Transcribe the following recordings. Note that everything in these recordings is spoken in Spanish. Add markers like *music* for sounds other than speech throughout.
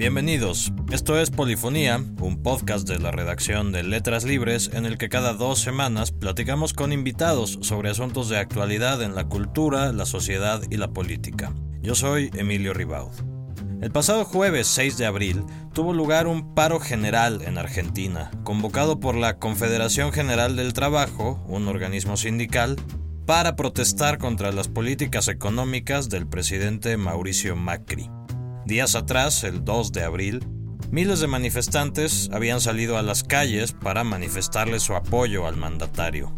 Bienvenidos, esto es Polifonía, un podcast de la redacción de Letras Libres en el que cada dos semanas platicamos con invitados sobre asuntos de actualidad en la cultura, la sociedad y la política. Yo soy Emilio Ribaud. El pasado jueves 6 de abril tuvo lugar un paro general en Argentina, convocado por la Confederación General del Trabajo, un organismo sindical, para protestar contra las políticas económicas del presidente Mauricio Macri. Días atrás, el 2 de abril, miles de manifestantes habían salido a las calles para manifestarle su apoyo al mandatario.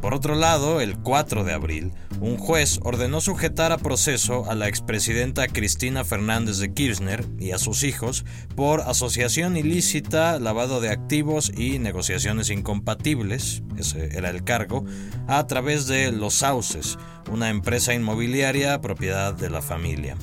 Por otro lado, el 4 de abril, un juez ordenó sujetar a proceso a la expresidenta Cristina Fernández de Kirchner y a sus hijos por asociación ilícita, lavado de activos y negociaciones incompatibles, ese era el cargo, a través de Los Sauces, una empresa inmobiliaria propiedad de la familia.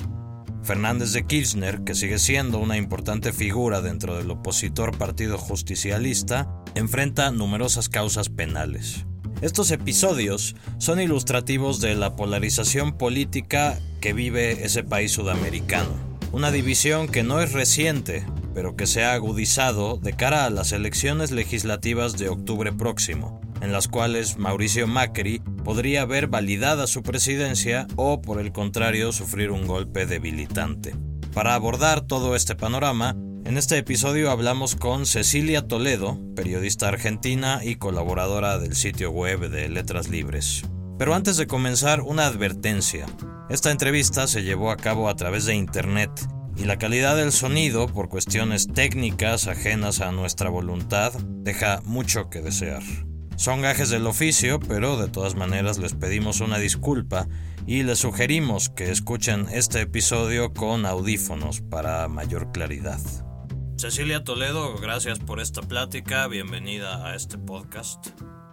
Fernández de Kirchner, que sigue siendo una importante figura dentro del opositor Partido Justicialista, enfrenta numerosas causas penales. Estos episodios son ilustrativos de la polarización política que vive ese país sudamericano. Una división que no es reciente, pero que se ha agudizado de cara a las elecciones legislativas de octubre próximo, en las cuales Mauricio Macri podría ver validada su presidencia o, por el contrario, sufrir un golpe debilitante. Para abordar todo este panorama, en este episodio hablamos con Cecilia Toledo, periodista argentina y colaboradora del sitio web de Letras Libres. Pero antes de comenzar, una advertencia. Esta entrevista se llevó a cabo a través de Internet y la calidad del sonido, por cuestiones técnicas ajenas a nuestra voluntad, deja mucho que desear. Son gajes del oficio, pero de todas maneras les pedimos una disculpa y les sugerimos que escuchen este episodio con audífonos para mayor claridad. Cecilia Toledo, gracias por esta plática, bienvenida a este podcast.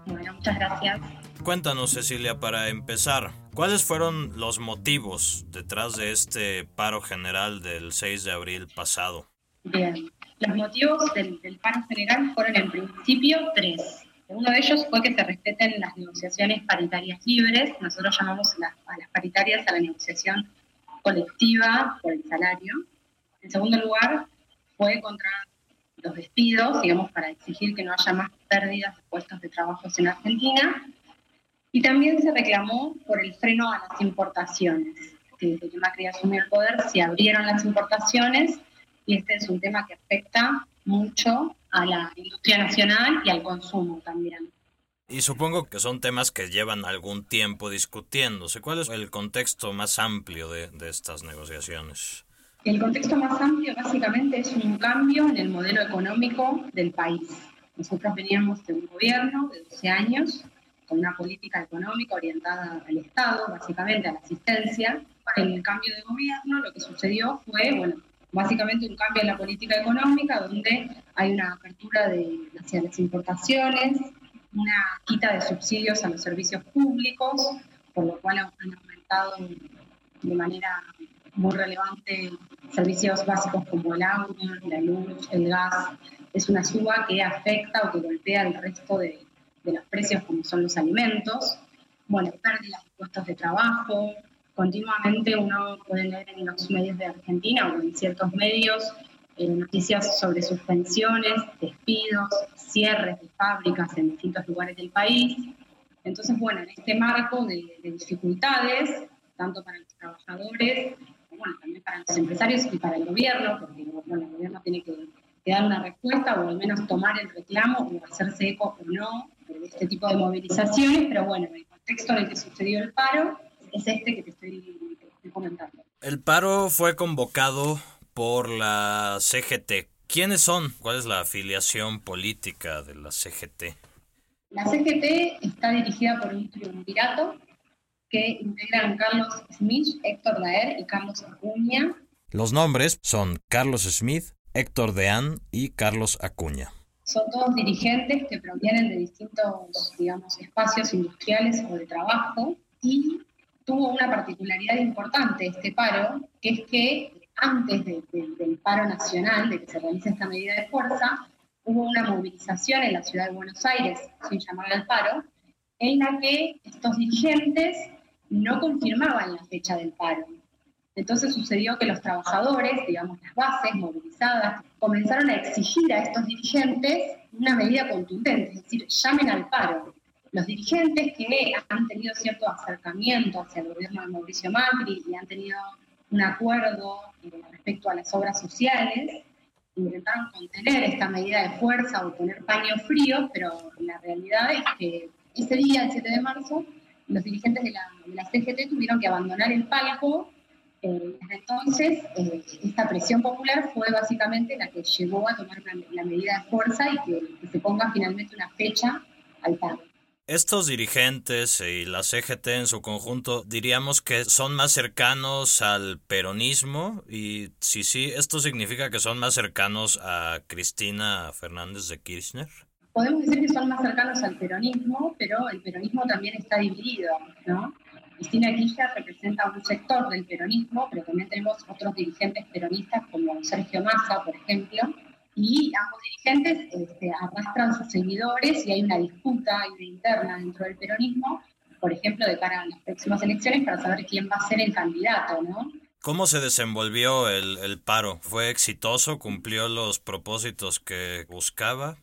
Bueno, muchas gracias. Cuéntanos, Cecilia, para empezar, ¿cuáles fueron los motivos detrás de este paro general del 6 de abril pasado? Bien, los motivos del, del paro general fueron en principio tres. Uno de ellos fue que se respeten las negociaciones paritarias libres. Nosotros llamamos a las paritarias a la negociación colectiva por el salario. En segundo lugar, fue contra los despidos, digamos, para exigir que no haya más pérdidas de puestos de trabajo en Argentina. Y también se reclamó por el freno a las importaciones, desde que Macri asumió el poder se abrieron las importaciones y este es un tema que afecta mucho a la industria nacional y al consumo también. Y supongo que son temas que llevan algún tiempo discutiéndose. ¿Cuál es el contexto más amplio de, de estas negociaciones? El contexto más amplio básicamente es un cambio en el modelo económico del país. Nosotros veníamos de un gobierno de 12 años con una política económica orientada al Estado, básicamente a la asistencia. Con el cambio de gobierno lo que sucedió fue, bueno, básicamente un cambio en la política económica donde hay una apertura de, hacia las importaciones, una quita de subsidios a los servicios públicos, por lo cual han aumentado de manera muy relevante servicios básicos como el agua, la luz, el gas. Es una suba que afecta o que golpea el resto de, de los precios como son los alimentos. Bueno, pérdidas de puestos de trabajo, continuamente uno puede leer en los medios de Argentina o en ciertos medios eh, noticias sobre suspensiones, despidos, cierres de fábricas en distintos lugares del país. Entonces, bueno, en este marco de, dificultades, tanto para los trabajadores, como bueno, también para los empresarios y para el gobierno, porque bueno, el gobierno tiene que, que, dar una respuesta o al menos tomar el reclamo o hacerse eco o no de este tipo de movilizaciones, pero bueno, en el contexto en el que sucedió el paro, es este que te estoy, comentando. El paro fue convocado por la CGT. ¿Quiénes son? ¿Cuál es la afiliación política de la CGT? La CGT está dirigida por un triunvirato que integran Carlos Smith, Héctor Daer y Carlos Acuña. Los nombres son Carlos Smith, Héctor Deán y Carlos Acuña. Son todos dirigentes que provienen de distintos, digamos, espacios industriales o de trabajo y tuvo una particularidad importante este paro, que es que antes del paro nacional, de que se realice esta medida de fuerza, hubo una movilización en la ciudad de Buenos Aires, sin llamar al paro, en la que estos dirigentes no confirmaban la fecha del paro. Entonces sucedió que los trabajadores, digamos las bases movilizadas, comenzaron a exigir a estos dirigentes una medida contundente, es decir, llamen al paro. Los dirigentes que han tenido cierto acercamiento hacia el gobierno de Mauricio Macri y han tenido un acuerdo eh, respecto a las obras sociales, intentaron contener esta medida de fuerza o poner paño frío, pero la realidad es que ese día, el 7 de marzo, los dirigentes de la, CGT tuvieron que abandonar el palco. Eh, desde entonces, eh, esta presión popular fue básicamente la que llevó a tomar la, medida de fuerza y que, se ponga finalmente una fecha al paro. Estos dirigentes y la CGT en su conjunto diríamos que son más cercanos al peronismo y si sí, ¿esto significa que son más cercanos a Cristina Fernández de Kirchner? Podemos decir que son más cercanos al peronismo, pero el peronismo también está dividido, ¿no? Cristina Kirchner representa un sector del peronismo, pero también tenemos otros dirigentes peronistas como Sergio Massa, por ejemplo, y ambos dirigentes este, arrastran sus seguidores y hay una disputa interna dentro del peronismo, por ejemplo, de cara a las próximas elecciones para saber quién va a ser el candidato, ¿no? ¿Cómo se desenvolvió el, el paro? ¿Fue exitoso? ¿Cumplió los propósitos que buscaba?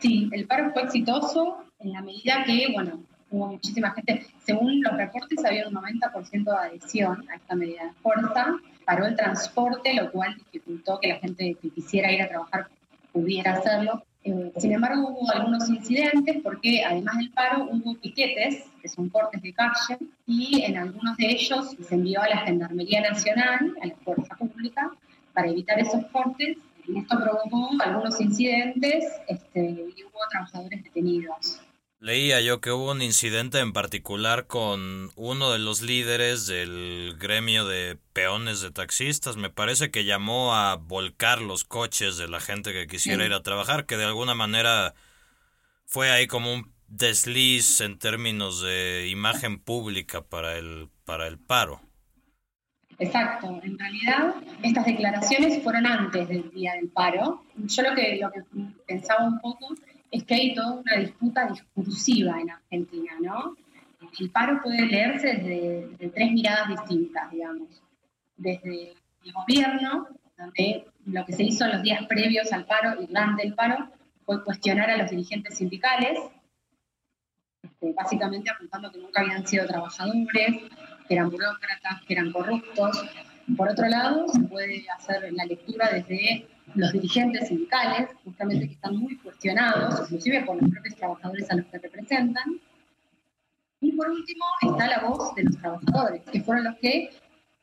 Sí, el paro fue exitoso en la medida que, bueno, hubo muchísima gente, según los reportes había un 90% de adhesión a esta medida de fuerza, paró el transporte, lo cual dificultó que la gente que quisiera ir a trabajar pudiera hacerlo. Eh, sin embargo, hubo algunos incidentes porque además del paro hubo piquetes, que son cortes de calle, y en algunos de ellos se envió a la Gendarmería Nacional, a la Fuerza Pública, para evitar esos cortes. Y esto provocó algunos incidentes este, y hubo trabajadores detenidos. Leía yo que hubo un incidente en particular con uno de los líderes del gremio de peones de taxistas. Me parece que llamó a volcar los coches de la gente que quisiera ir a trabajar, que de alguna manera fue ahí como un desliz en términos de imagen pública para el, para el paro. Exacto, en realidad estas declaraciones fueron antes del día del paro. Yo lo que, lo que pensaba un poco es que hay toda una disputa discursiva en Argentina, ¿no? El paro puede leerse desde, tres miradas distintas, digamos. Desde el gobierno, donde lo que se hizo los días previos al paro y durante el paro fue cuestionar a los dirigentes sindicales, este, básicamente apuntando que nunca habían sido trabajadores, que eran burócratas, que eran corruptos. Por otro lado, se puede hacer la lectura desde los dirigentes sindicales, justamente que están muy cuestionados, inclusive por los propios trabajadores a los que representan. Y por último está la voz de los trabajadores, que fueron los que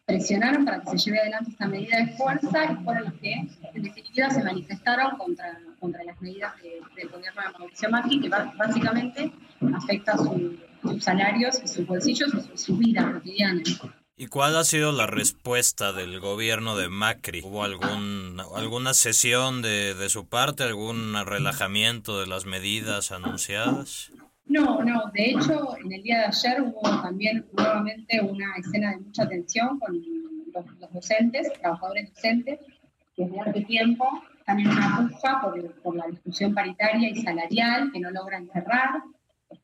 presionaron para que se lleve adelante esta medida de fuerza y fueron los que en definitiva se manifestaron contra, contra las medidas del gobierno de Mauricio Macri, que básicamente afecta sus salarios, sus bolsillos y su vida cotidiana. ¿Y cuál ha sido la respuesta del gobierno de Macri? ¿Hubo algún, alguna sesión de, de su parte, algún relajamiento de las medidas anunciadas? No, no, de hecho, en el día de ayer hubo también nuevamente una escena de mucha tensión con los, docentes, trabajadores docentes, que desde hace tiempo están en una puja por, por la discusión paritaria y salarial que no logran cerrar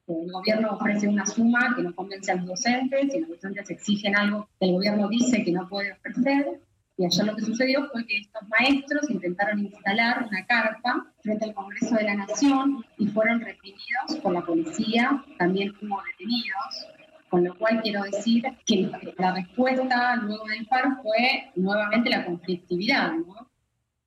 el gobierno ofrece una suma que no convence a los docentes y los docentes exigen algo que el gobierno dice que no puede ofrecer. Y ayer lo que sucedió fue que estos maestros intentaron instalar una carpa frente al Congreso de la Nación y fueron reprimidos por la policía, también hubo detenidos, con lo cual quiero decir que la respuesta luego del paro fue nuevamente la conflictividad, ¿no?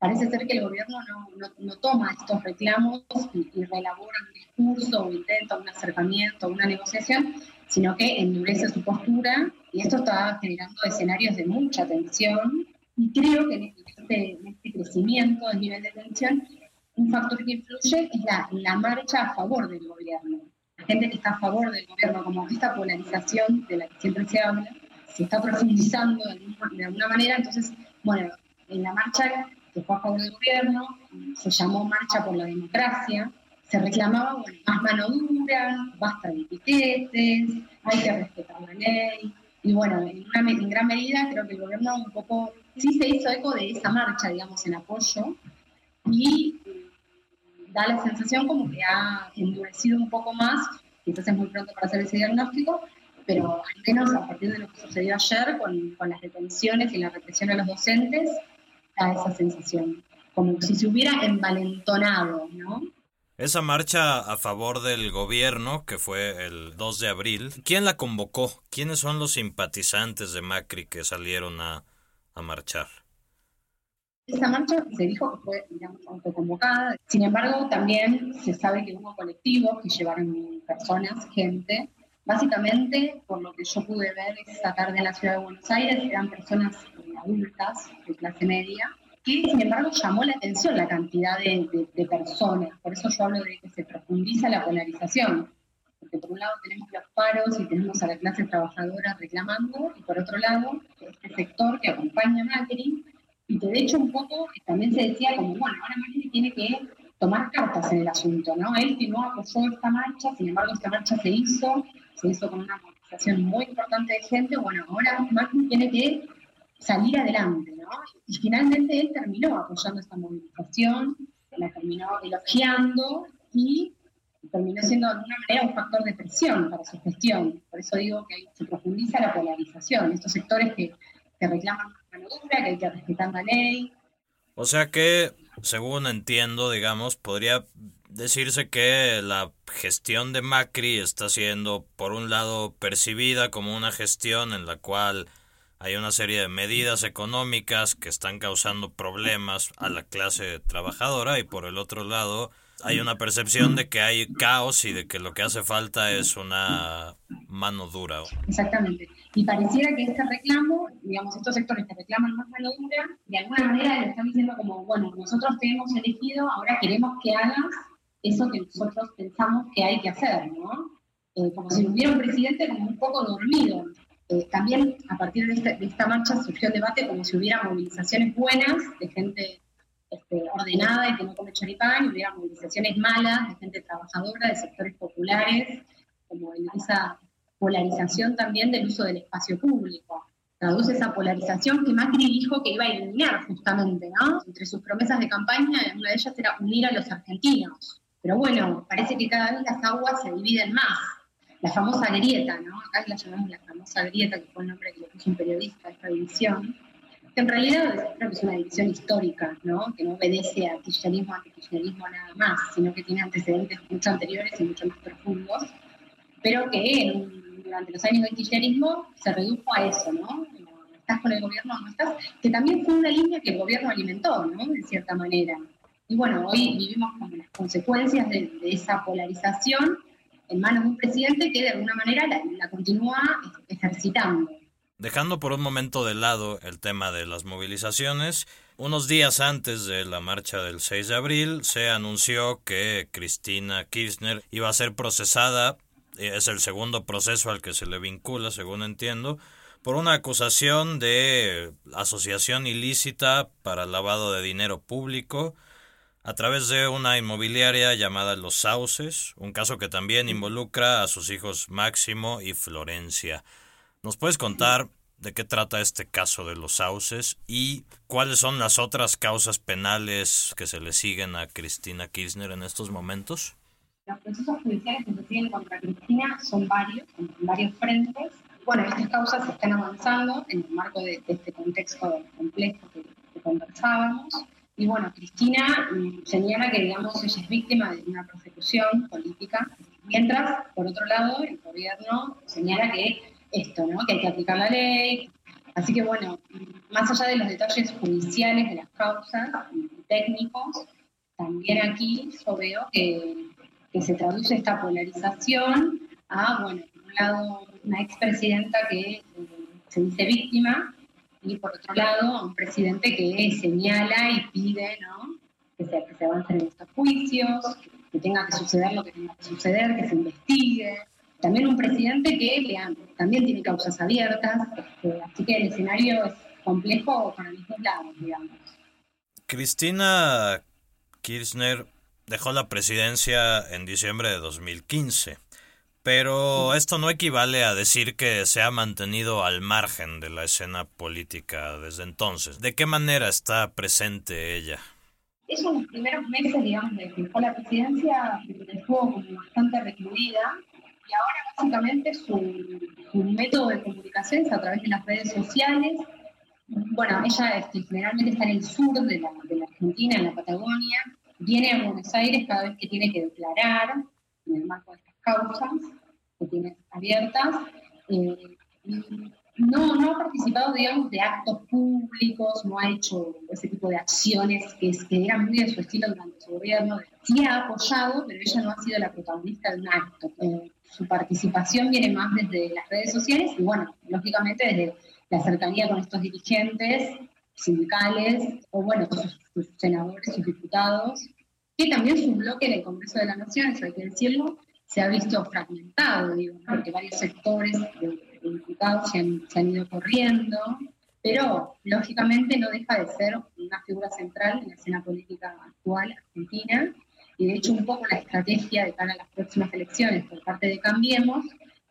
Parece ser que el gobierno no, no, toma estos reclamos y, y relabora un discurso o intenta un acercamiento, una negociación, sino que endurece su postura y esto está generando escenarios de mucha tensión y creo que en este, en este crecimiento del nivel de tensión un factor que influye es la, la, marcha a favor del gobierno. La gente que está a favor del gobierno, como esta polarización de la que siempre se habla, se está profundizando de alguna manera, entonces, bueno, en la marcha que fue a favor del gobierno, se llamó Marcha por la Democracia, se reclamaba bueno, más mano dura, basta de piquetes, hay que respetar la ley, y bueno, en, una, en gran medida creo que el gobierno un poco sí se hizo eco de esa marcha, digamos, en apoyo, y da la sensación como que ha endurecido un poco más, quizás es muy pronto para hacer ese diagnóstico, pero al menos a partir de lo que sucedió ayer con, con las detenciones y la represión a los docentes, esa sensación, como si se hubiera envalentonado, ¿no? Esa marcha a favor del gobierno, que fue el 2 de abril, ¿quién la convocó? ¿Quiénes son los simpatizantes de Macri que salieron a, a marchar? Esa marcha se dijo que fue, digamos, autoconvocada. Sin embargo, también se sabe que hubo colectivos que llevaron personas, gente. Básicamente, por lo que yo pude ver esa tarde en la ciudad de Buenos Aires, eran personas eh, adultas de clase media, que sin embargo llamó la atención la cantidad de, de, personas. Por eso yo hablo de que se profundiza la polarización. Porque por un lado tenemos los paros y tenemos a la clase trabajadora reclamando, y por otro lado, este sector que acompaña a Macri y que de hecho un poco también se decía como, bueno, ahora Macri tiene que tomar cartas en el asunto, ¿no? Él que no apoyó esta marcha, sin embargo esta marcha se hizo, se hizo con una movilización muy importante de gente, bueno, ahora Macri tiene que salir adelante, ¿no? Y finalmente él terminó apoyando esta movilización, la terminó elogiando y terminó siendo de alguna manera un factor de presión para su gestión. Por eso digo que se profundiza la polarización, estos sectores que, que reclaman que hay que respetar la ley. O sea que, según entiendo, digamos, podría decirse que la gestión de Macri está siendo, por un lado, percibida como una gestión en la cual hay una serie de medidas económicas que están causando problemas a la clase trabajadora y por el otro lado hay una percepción de que hay caos y de que lo que hace falta es una mano dura. Exactamente. Y pareciera que este reclamo, digamos, estos sectores que reclaman más mano dura, de alguna manera le están diciendo como, bueno, nosotros te hemos elegido, ahora queremos que hagas eso que nosotros pensamos que hay que hacer, ¿no? Eh, como si hubiera un presidente un poco dormido. Eh, también a partir de, este, de esta marcha surgió el debate como si hubiera movilizaciones buenas de gente este, ordenada y que no come choripán, y hubiera movilizaciones malas de gente trabajadora, de sectores populares, como esa polarización también del uso del espacio público. Traduce esa polarización que Macri dijo que iba a eliminar justamente, ¿no? Entre sus promesas de campaña, una de ellas era unir a los argentinos. Pero bueno, parece que cada vez las aguas se dividen más. La famosa grieta, ¿no? Acá la llamamos la famosa grieta, que fue el nombre que le puso un periodista a esta división que en realidad creo que es una división histórica, ¿no? que no obedece a kirchnerismo, antikirchnerismo nada más, sino que tiene antecedentes mucho anteriores y mucho más profundos, pero que durante los años del kirchnerismo se redujo a eso, ¿no? Estás con el gobierno no estás, que también fue una línea que el gobierno alimentó, ¿no? De cierta manera. Y bueno, hoy vivimos con las consecuencias de, esa polarización en manos de un presidente que de alguna manera la continúa ejercitando. Dejando por un momento de lado el tema de las movilizaciones, unos días antes de la marcha del 6 de abril se anunció que Cristina Kirchner iba a ser procesada, es el segundo proceso al que se le vincula, según entiendo, por una acusación de asociación ilícita para lavado de dinero público a través de una inmobiliaria llamada Los Sauces, un caso que también involucra a sus hijos Máximo y Florencia. ¿Nos puedes contar de qué trata este caso de los sauces y cuáles son las otras causas penales que se le siguen a Cristina Kirchner en estos momentos? Los procesos judiciales que se siguen contra Cristina son varios, en varios frentes. Bueno, estas causas están avanzando en el marco de, este contexto complejo que, que, conversábamos. Y bueno, Cristina señala que, digamos, ella es víctima de una persecución política, mientras, por otro lado, el gobierno señala que esto, ¿no? Que hay que aplicar la ley. Así que bueno, más allá de los detalles judiciales de las causas técnicos, también aquí yo veo que, que se traduce esta polarización a, bueno, por un lado, una expresidenta que eh, se dice víctima y por otro lado, a un presidente que señala y pide, ¿no? Que se, que avancen en estos juicios, que tenga que suceder lo que tenga que suceder, que se investigue, también un presidente que también tiene causas abiertas, este, así que el escenario es complejo para los dos lados, digamos. Cristina Kirchner dejó la presidencia en diciembre de 2015, pero esto no equivale a decir que se ha mantenido al margen de la escena política desde entonces. ¿De qué manera está presente ella? Esos los primeros meses, digamos, de que dejó la presidencia, estuvo bastante recluida y ahora básicamente su, su método de comunicación es a través de las redes sociales. Bueno, ella este, generalmente está en el sur de la, de la Argentina, en la Patagonia, viene a Buenos Aires cada vez que tiene que declarar en el marco de estas causas que tiene abiertas. Eh, no, no ha participado, digamos, de actos públicos, no ha hecho ese tipo de acciones que, que eran muy de su estilo durante su gobierno. Sí ha apoyado, pero ella no ha sido la protagonista de un acto. Eh, su participación viene más desde las redes sociales y, bueno, lógicamente desde la cercanía con estos dirigentes sindicales o, bueno, sus, sus senadores, sus diputados, que también su bloque en el Congreso de la Nación, eso hay que decirlo, se ha visto fragmentado, digo, porque varios sectores de, diputados se han, ido corriendo, pero lógicamente no deja de ser una figura central en la escena política actual argentina, y de hecho un poco la estrategia de cara a las próximas elecciones por parte de Cambiemos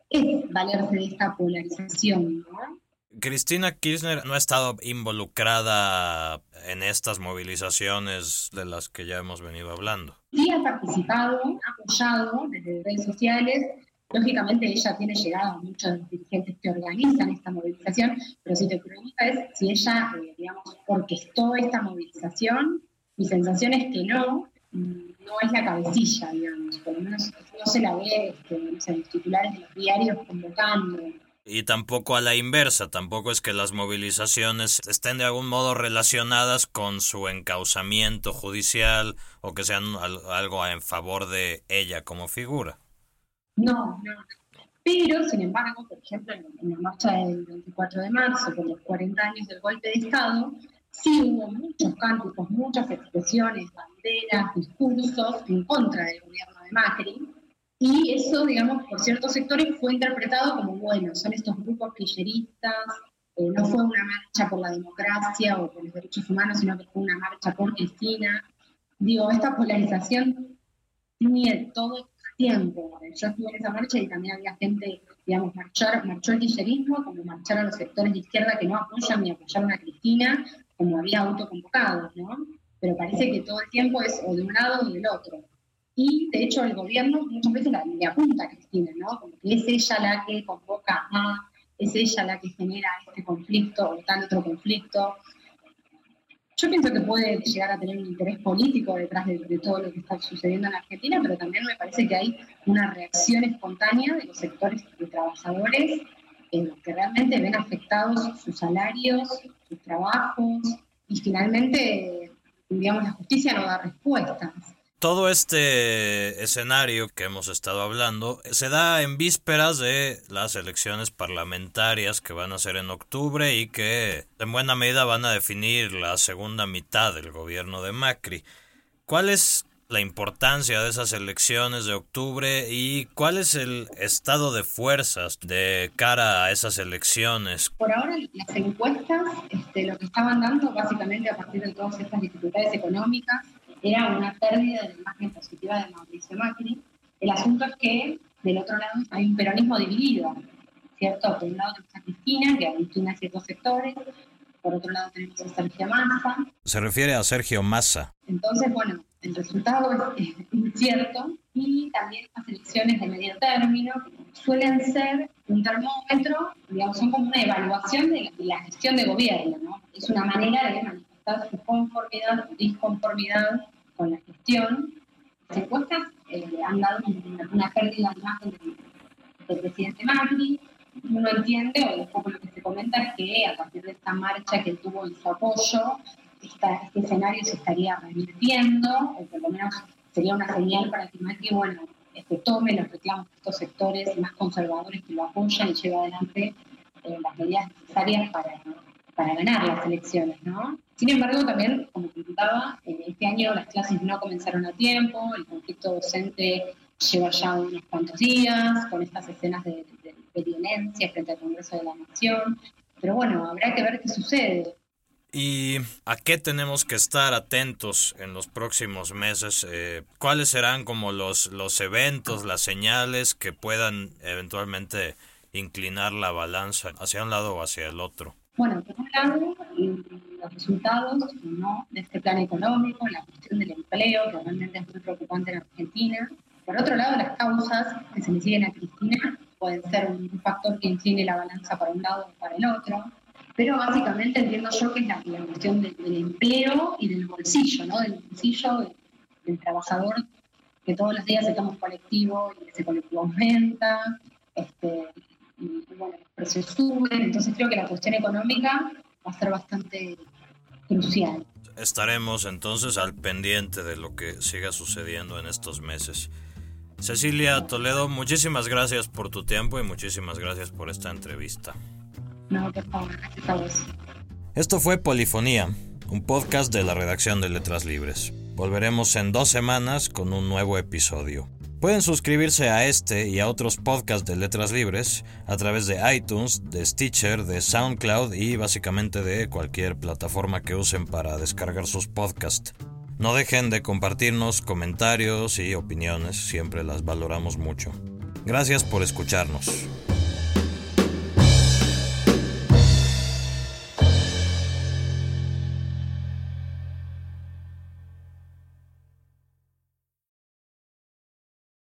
es valerse de esta polarización, ¿no? Cristina Kirchner no ha estado involucrada en estas movilizaciones de las que ya hemos venido hablando. Sí ha participado, ha apoyado desde redes sociales. Lógicamente ella tiene llegado a muchos dirigentes que organizan esta movilización, pero si te preguntas si ella, eh, digamos, orquestó esta movilización, mi sensación es que no, mm, no es la cabecilla, digamos, por lo menos no se la ve este, los titulares de los diarios convocando y tampoco a la inversa, tampoco es que las movilizaciones estén de algún modo relacionadas con su encausamiento judicial o que sean algo en favor de ella como figura. No, no. Pero, sin embargo, por ejemplo, en la marcha del 24 de marzo, por los 40 años del golpe de Estado, sí hubo muchos cánticos, muchas expresiones, banderas, discursos en contra del gobierno de Macri, y eso, digamos, por ciertos sectores fue interpretado como, bueno, son estos grupos kirchneristas, eh, no fue una marcha por la democracia o por los derechos humanos, sino que fue una marcha por Cristina. Digo, esta polarización tiene todo el tiempo. Yo estuve en esa marcha y también había gente, digamos, marchar, marchó el kirchnerismo, como marcharon los sectores de izquierda que no apoyan ni apoyaron a Cristina, como había autoconvocados, ¿no? Pero parece que todo el tiempo es o de un lado o del otro. Y de hecho el gobierno muchas veces le apunta a Cristina, ¿no? Es ella la que convoca a, es ella la que genera este conflicto o tal otro conflicto. Yo pienso que puede llegar a tener un interés político detrás de, todo lo que está sucediendo en Argentina, pero también me parece que hay una reacción espontánea de los sectores de trabajadores en los que realmente ven afectados sus salarios, sus trabajos, y finalmente, digamos, la justicia no da respuestas. Todo este escenario que hemos estado hablando se da en vísperas de las elecciones parlamentarias que van a ser en octubre y que en buena medida van a definir la segunda mitad del gobierno de Macri. ¿Cuál es la importancia de esas elecciones de octubre y cuál es el estado de fuerzas de cara a esas elecciones? Por ahora las encuestas este, lo que estaban dando básicamente a partir de todas estas dificultades económicas era una pérdida de la imagen positiva de Mauricio Macri. El asunto es que del otro lado hay un peronismo dividido, ¿cierto? Por un lado tenemos a Cristina, que aglutina ciertos sectores, por otro lado tenemos a Sergio Massa. Se refiere a Sergio Massa. Entonces, bueno, el resultado es, *laughs* incierto y también las elecciones de medio término suelen ser un termómetro, digamos, son como una evaluación de la, de la gestión de gobierno, ¿no? Es una manera de manifestar su conformidad disconformidad con la gestión. Las encuestas eh, han dado una, pérdida de imagen del, presidente Macri. Uno entiende, o un poco lo que se comenta, es que a partir de esta marcha que tuvo en su apoyo, este escenario se estaría revirtiendo, o por lo menos sería una señal para que Macri, bueno, este, tome los reclamos de estos sectores más conservadores que lo apoyan y lleve adelante eh, las medidas necesarias para, para ganar las elecciones, ¿no? Sin embargo, también, como comentaba, este año las clases no comenzaron a tiempo, el conflicto docente lleva ya unos cuantos días, con estas escenas de, violencia frente al Congreso de la Nación. Pero bueno, habrá que ver qué sucede. ¿Y a qué tenemos que estar atentos en los próximos meses? Eh, ¿Cuáles serán como los, los eventos, las señales que puedan eventualmente inclinar la balanza hacia un lado o hacia el otro? Bueno, por un lado, los resultados ¿no? de este plan económico, la cuestión del empleo, que realmente es muy preocupante en Argentina. Por otro lado, las causas que se le siguen a Cristina, pueden ser un factor que incline la balanza para un lado o para el otro. Pero básicamente entiendo yo que es la, cuestión del, empleo y del bolsillo, ¿no? Del bolsillo del, trabajador que todos los días se toma un colectivo y ese colectivo aumenta, este, y, bueno, los precios suben, entonces creo que la cuestión económica va a ser bastante crucial. Estaremos entonces al pendiente de lo que siga sucediendo en estos meses. Cecilia Toledo, muchísimas gracias por tu tiempo y muchísimas gracias por esta entrevista. No, por favor, gracias a vos. Esto fue Polifonía, un podcast de la redacción de Letras Libres. Volveremos en dos semanas con un nuevo episodio. Pueden suscribirse a este y a otros podcasts de Letras Libres a través de iTunes, de Stitcher, de SoundCloud y básicamente de cualquier plataforma que usen para descargar sus podcasts. No dejen de compartirnos comentarios y opiniones, siempre las valoramos mucho. Gracias por escucharnos.